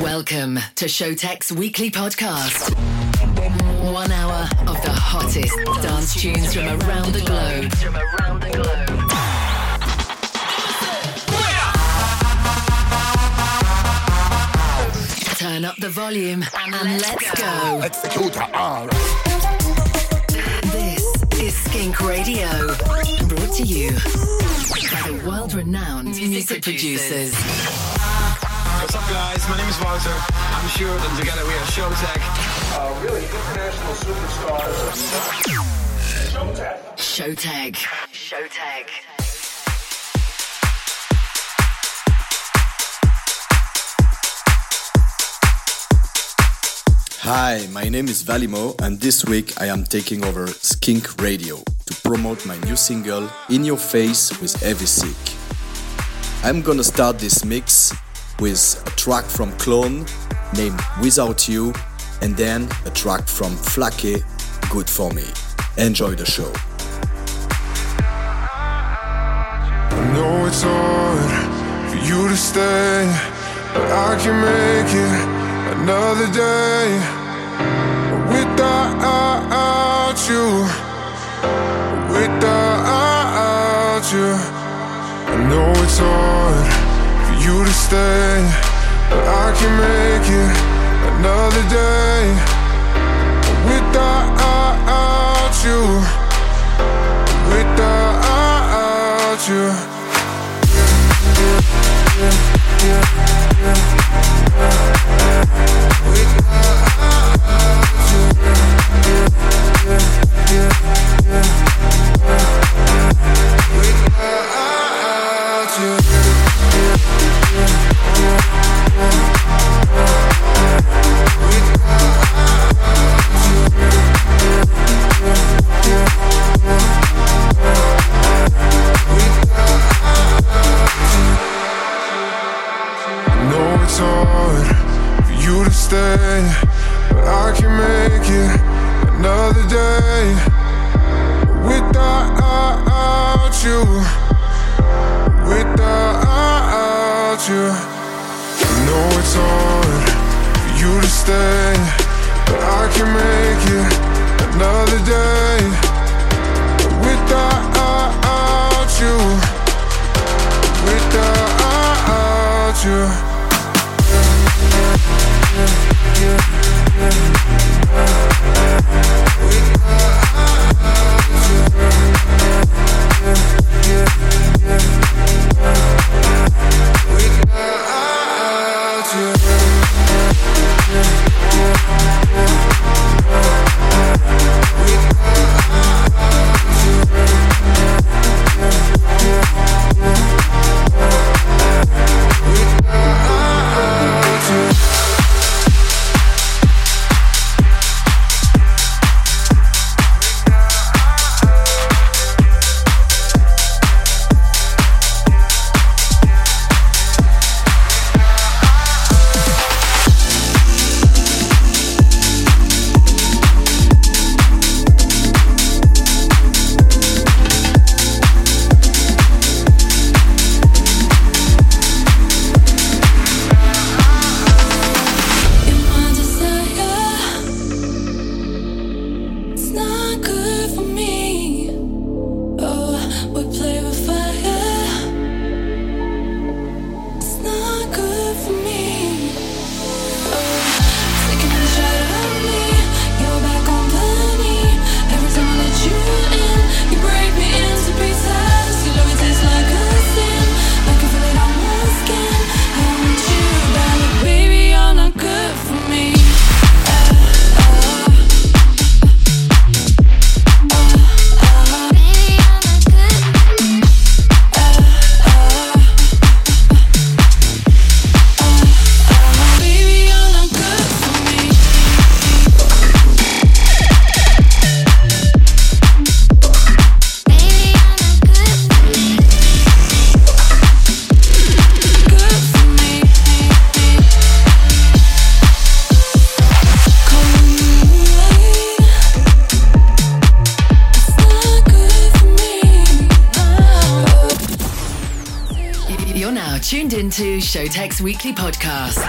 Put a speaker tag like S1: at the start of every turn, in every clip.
S1: Welcome to Showtek's weekly podcast. One hour of the hottest dance tunes from around the globe. From around the globe. Turn up the volume and let's go.
S2: Executor R.
S1: This is Skink Radio, brought to you by the world-renowned music producers.
S3: What's up, guys? My name is Wouter. I'm Sjoerd, and together we are Showtek.
S4: uh, really international superstars. Showtek.
S1: Showtag. Showtag.
S5: Hi, my name is Valimo, and this week I am taking over Skink Radio to promote my new single, In Your Face with Heavy Sick. I'm gonna start this mix with a track from Clone named Without You, and then a track from Flake, Good For Me. Enjoy the show.
S6: I know it's hard for you to stay, but I can make it another day without you. Without you, I know it's hard for you to stay, but I can make it another day without you. Without you. I
S7: weekly podcast.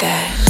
S8: That.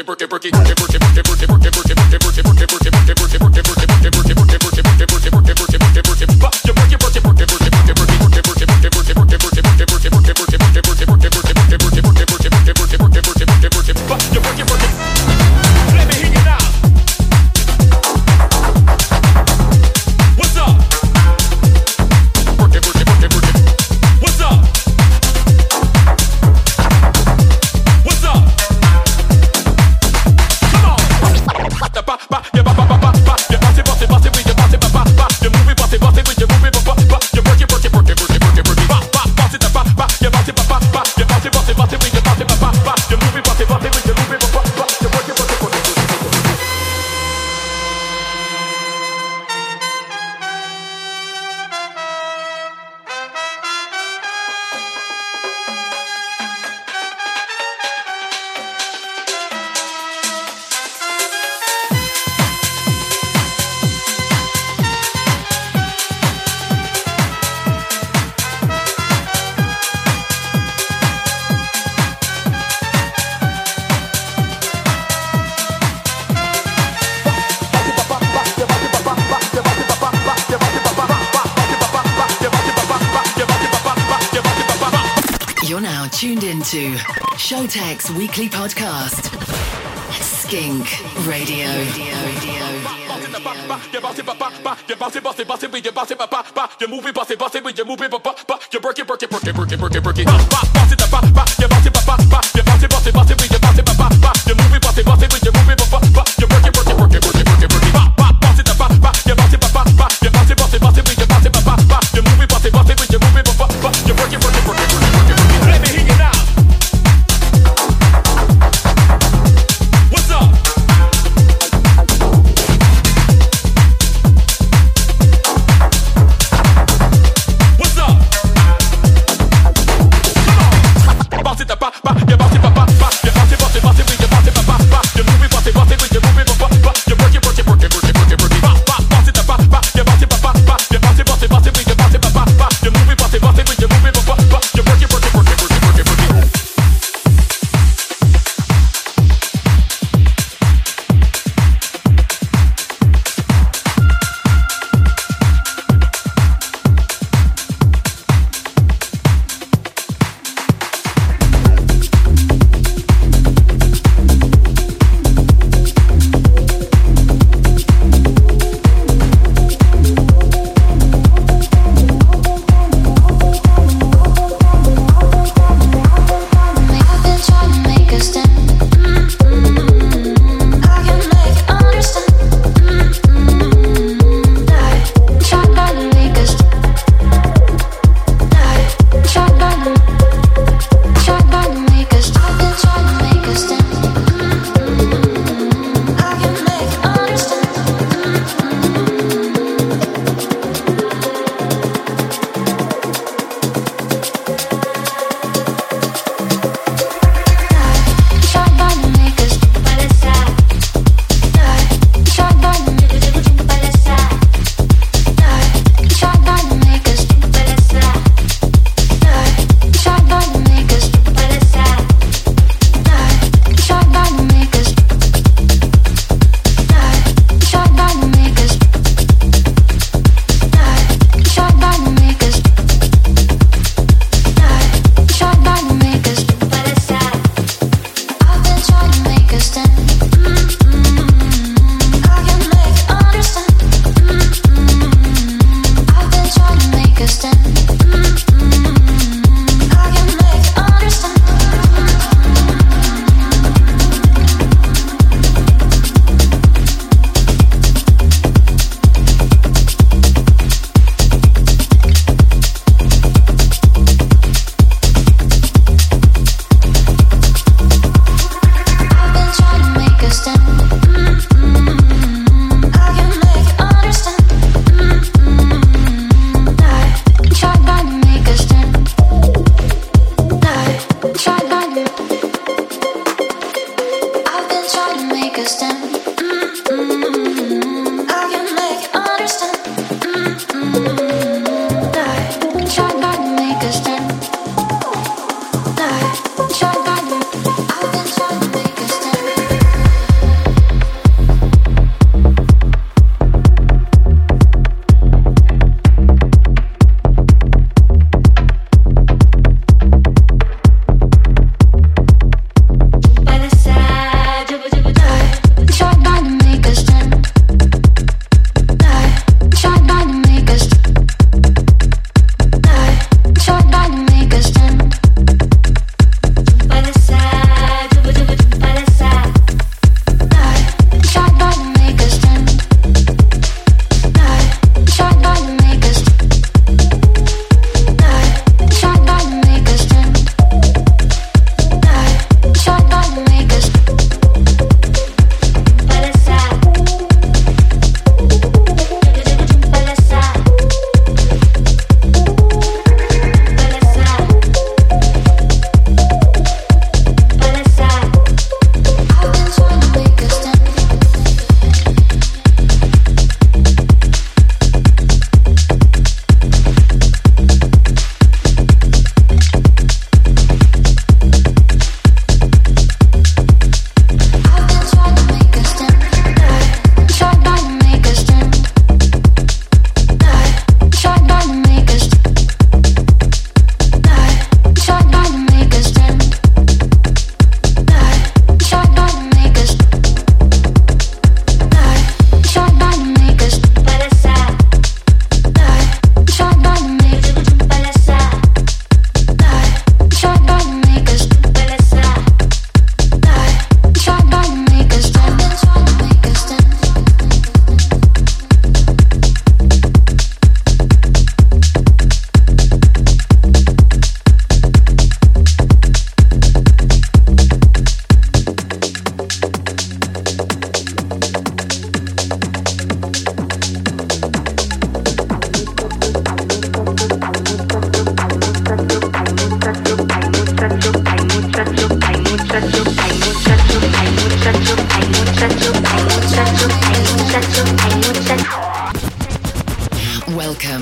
S8: work it.
S9: You move it, bust it, bust it, you move it, you break it, break it, break it, break it, break it, break it. Bust it, you bust it, bust it, you bust it, bust it, bust it, you bust it, you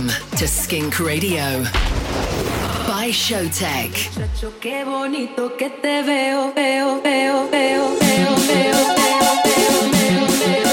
S9: Welcome to
S7: Skink Radio by
S8: Showtek. Qué bonito que te veo, veo, veo, veo, veo, veo, veo, veo, veo, veo.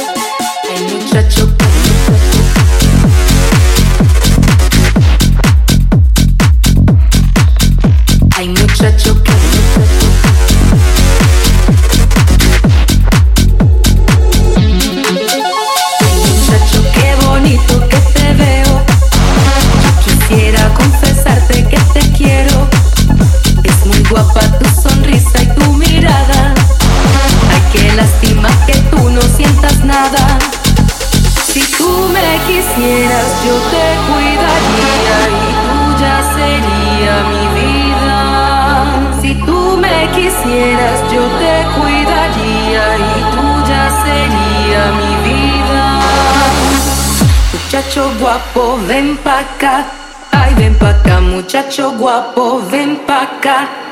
S8: ven pa' acá. Ay, ven pa' acá, muchacho guapo, ven pa' acá.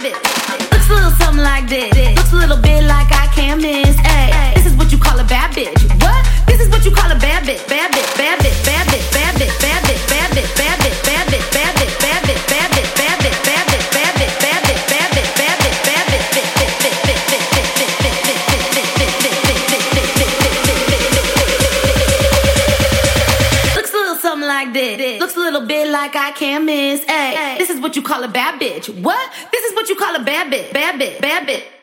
S10: bit. Looks a little something like this.
S1: Babbitt, Babbitt.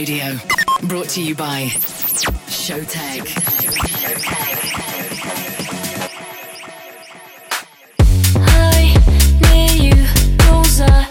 S1: Radio. Brought to you by
S7: Showtag. Showtag. You, Rosa,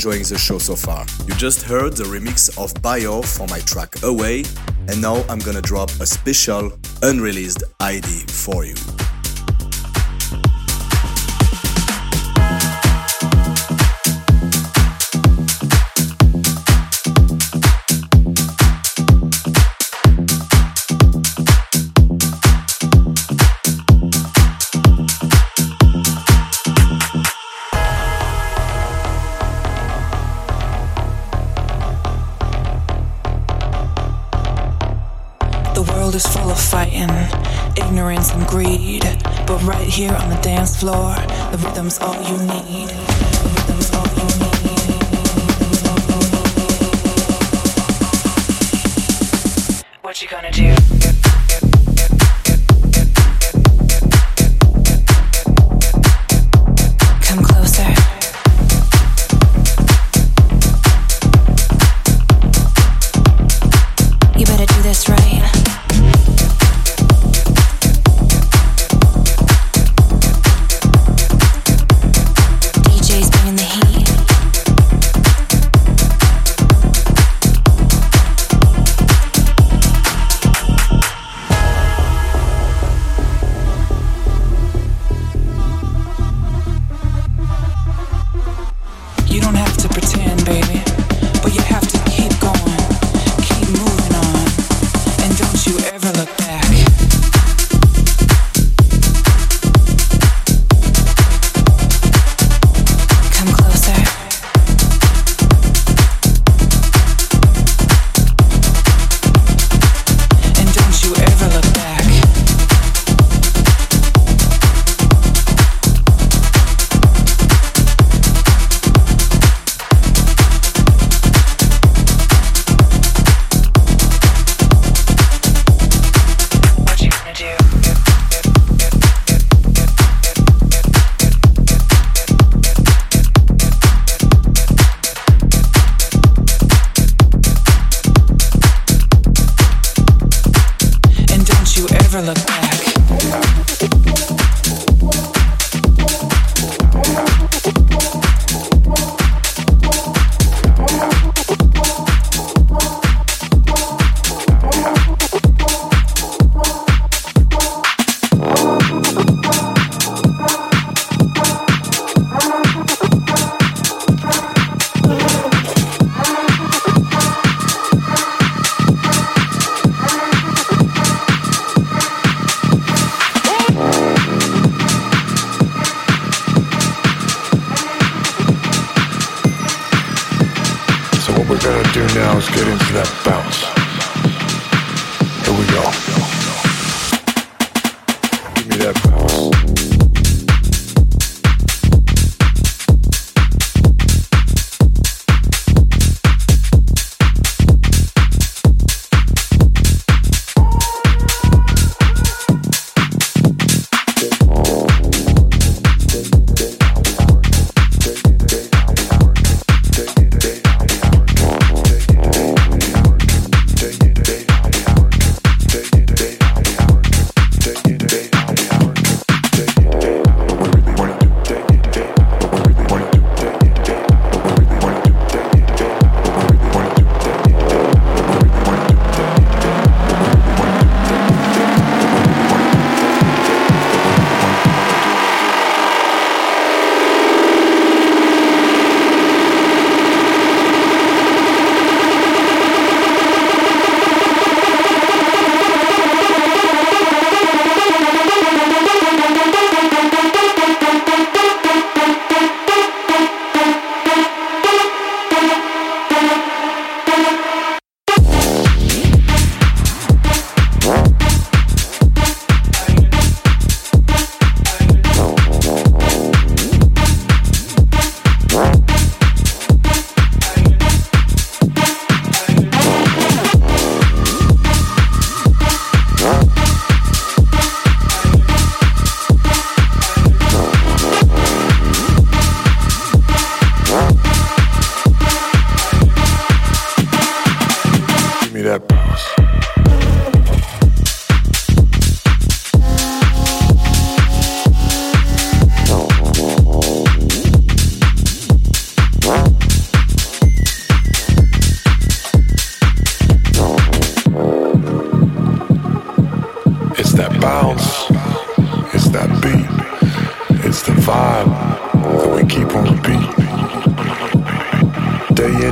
S5: enjoying the show so far. You just heard the remix of Bio for my track Away, and now I'm gonna drop a special unreleased ID for you.
S11: here on the dance floor. The rhythm's all you need. The rhythm's all you need.
S12: house.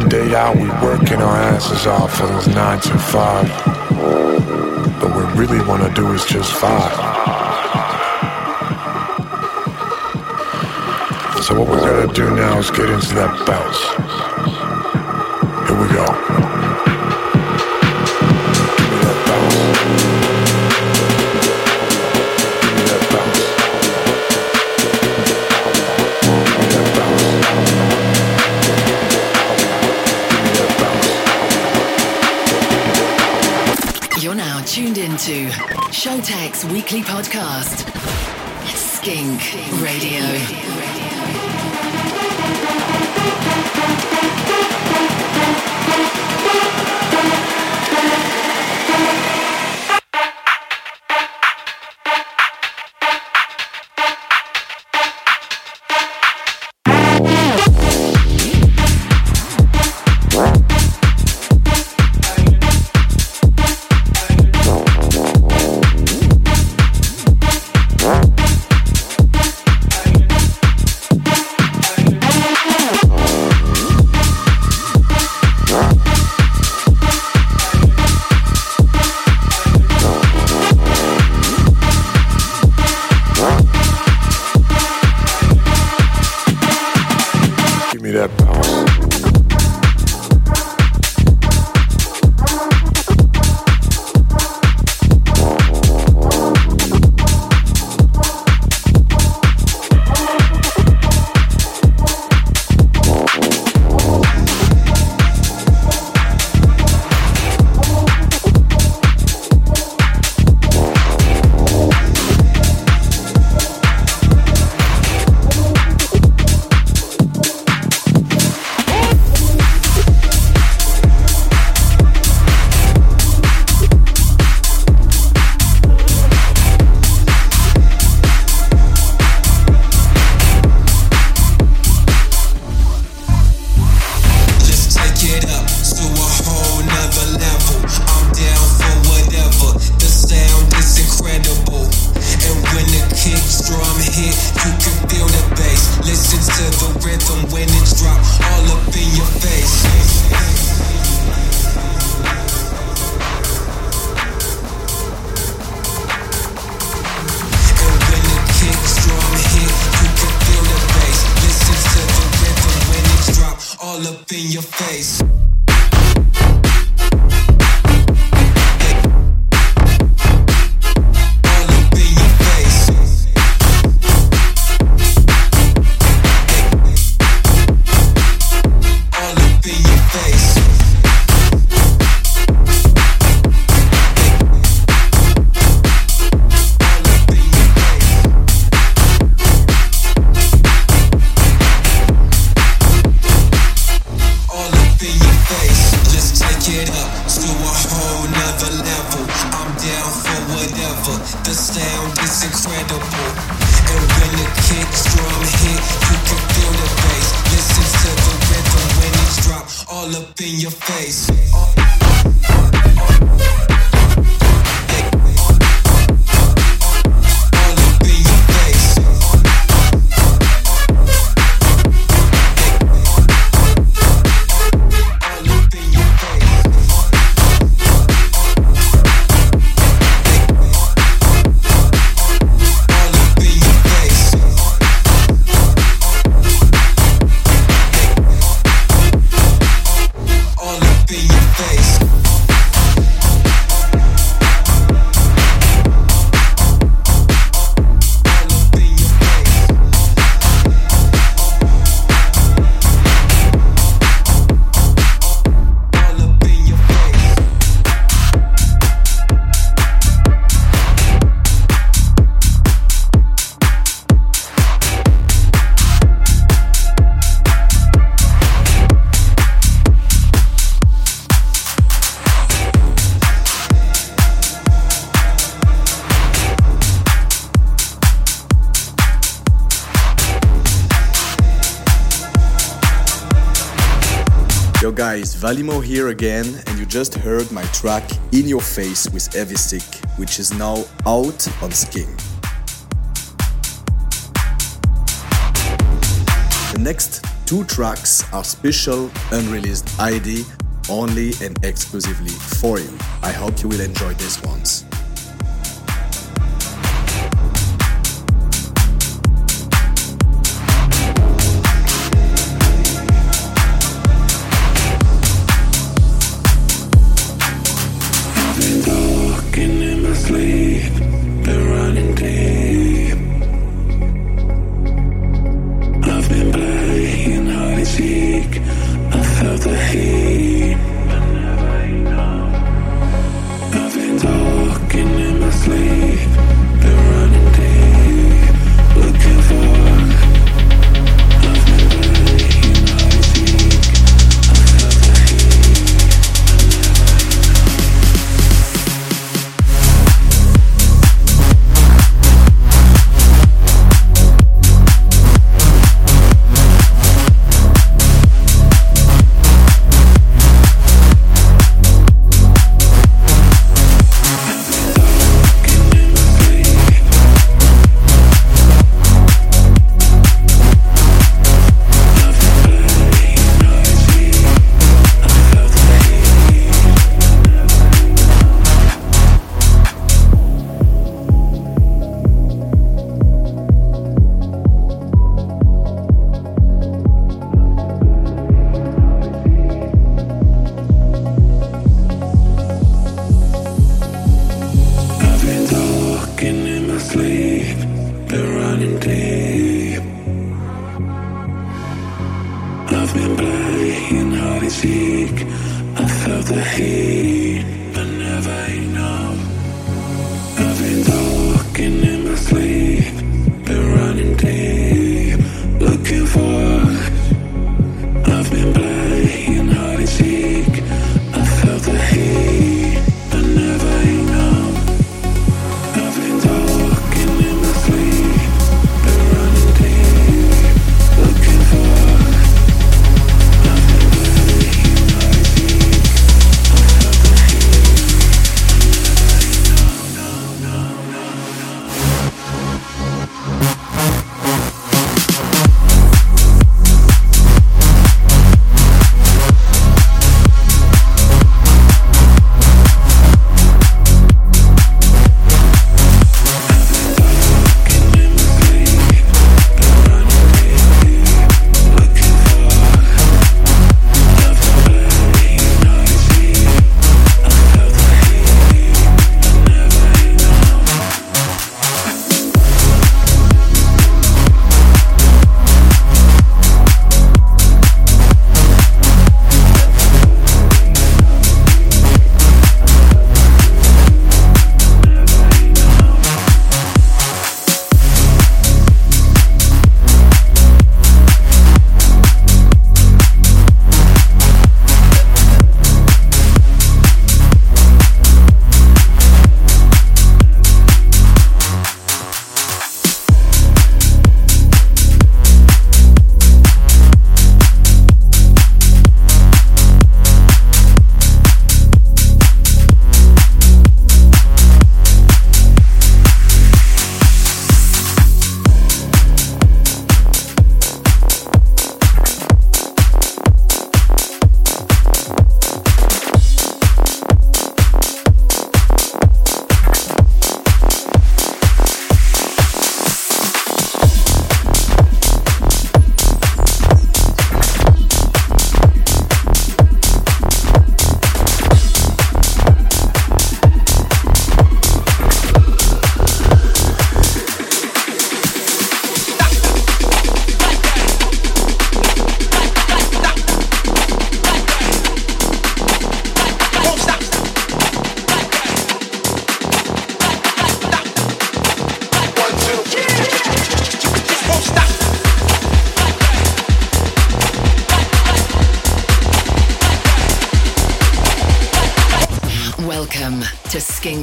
S12: in, day out, we working our asses off for those nine to five. But what we really wanna do is just five. So what we gotta do now is get into that bounce. Here we go.
S13: Showtek's weekly podcast, Skink Radio.
S14: face.
S15: Alimo here again, and you just heard my track In Your Face with Evisic, which is now out on Skin. The next two tracks are special, unreleased ID, only and exclusively for you. I hope you will enjoy these ones.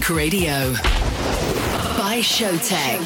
S1: To Skink Radio by
S16: Showtek.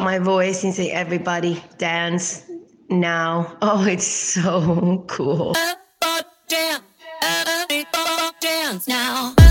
S16: My voice and say, everybody dance now. Oh, it's so cool.
S17: Dance now.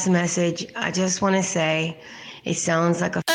S18: last message, I just want to say it sounds like a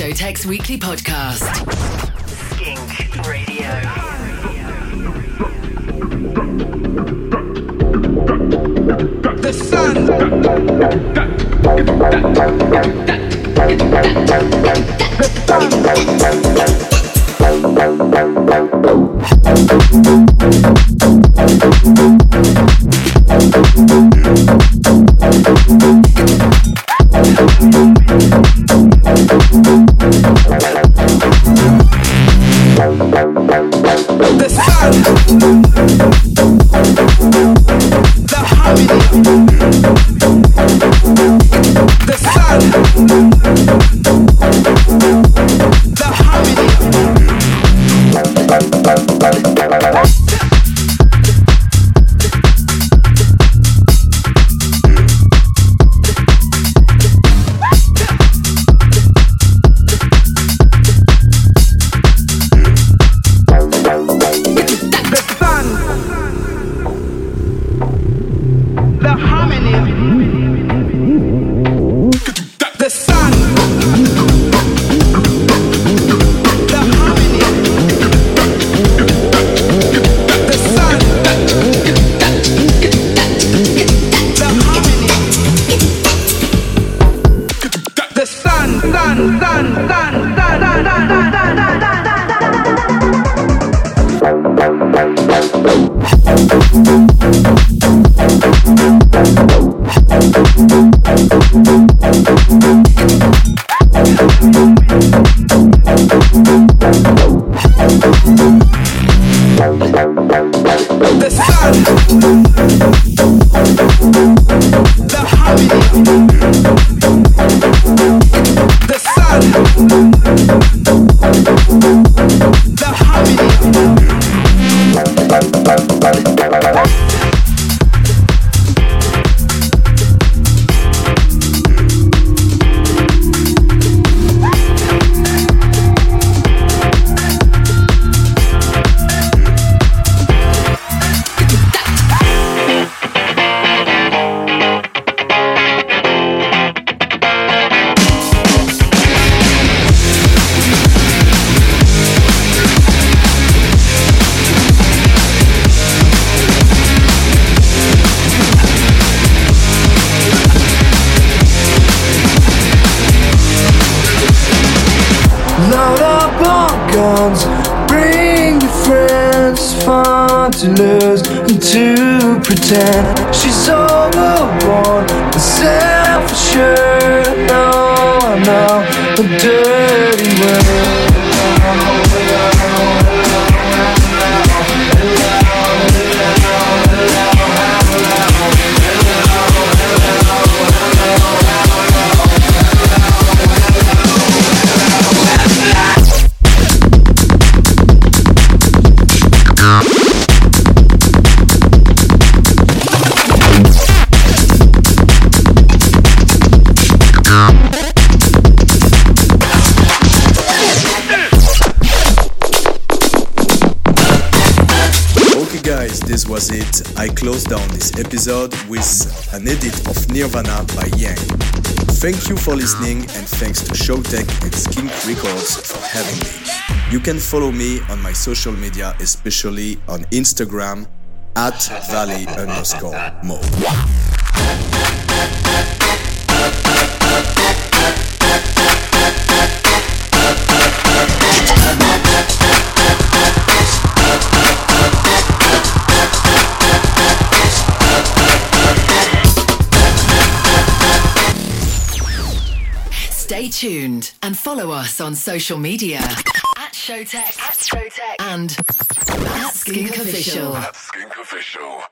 S19: Showtek's weekly podcast.
S20: To lose and to pretend she's overborn, self-assured.
S5: Episode with an edit of Nirvana by Yang. Thank you for listening, and thanks to Showtek and Skink Records for having me. You can follow me on my social media, especially on Instagram at valley underscore mo.
S19: Tuned and follow us on social media at Showtek, at Showtek, and at Skink Official.
S15: At Skink official.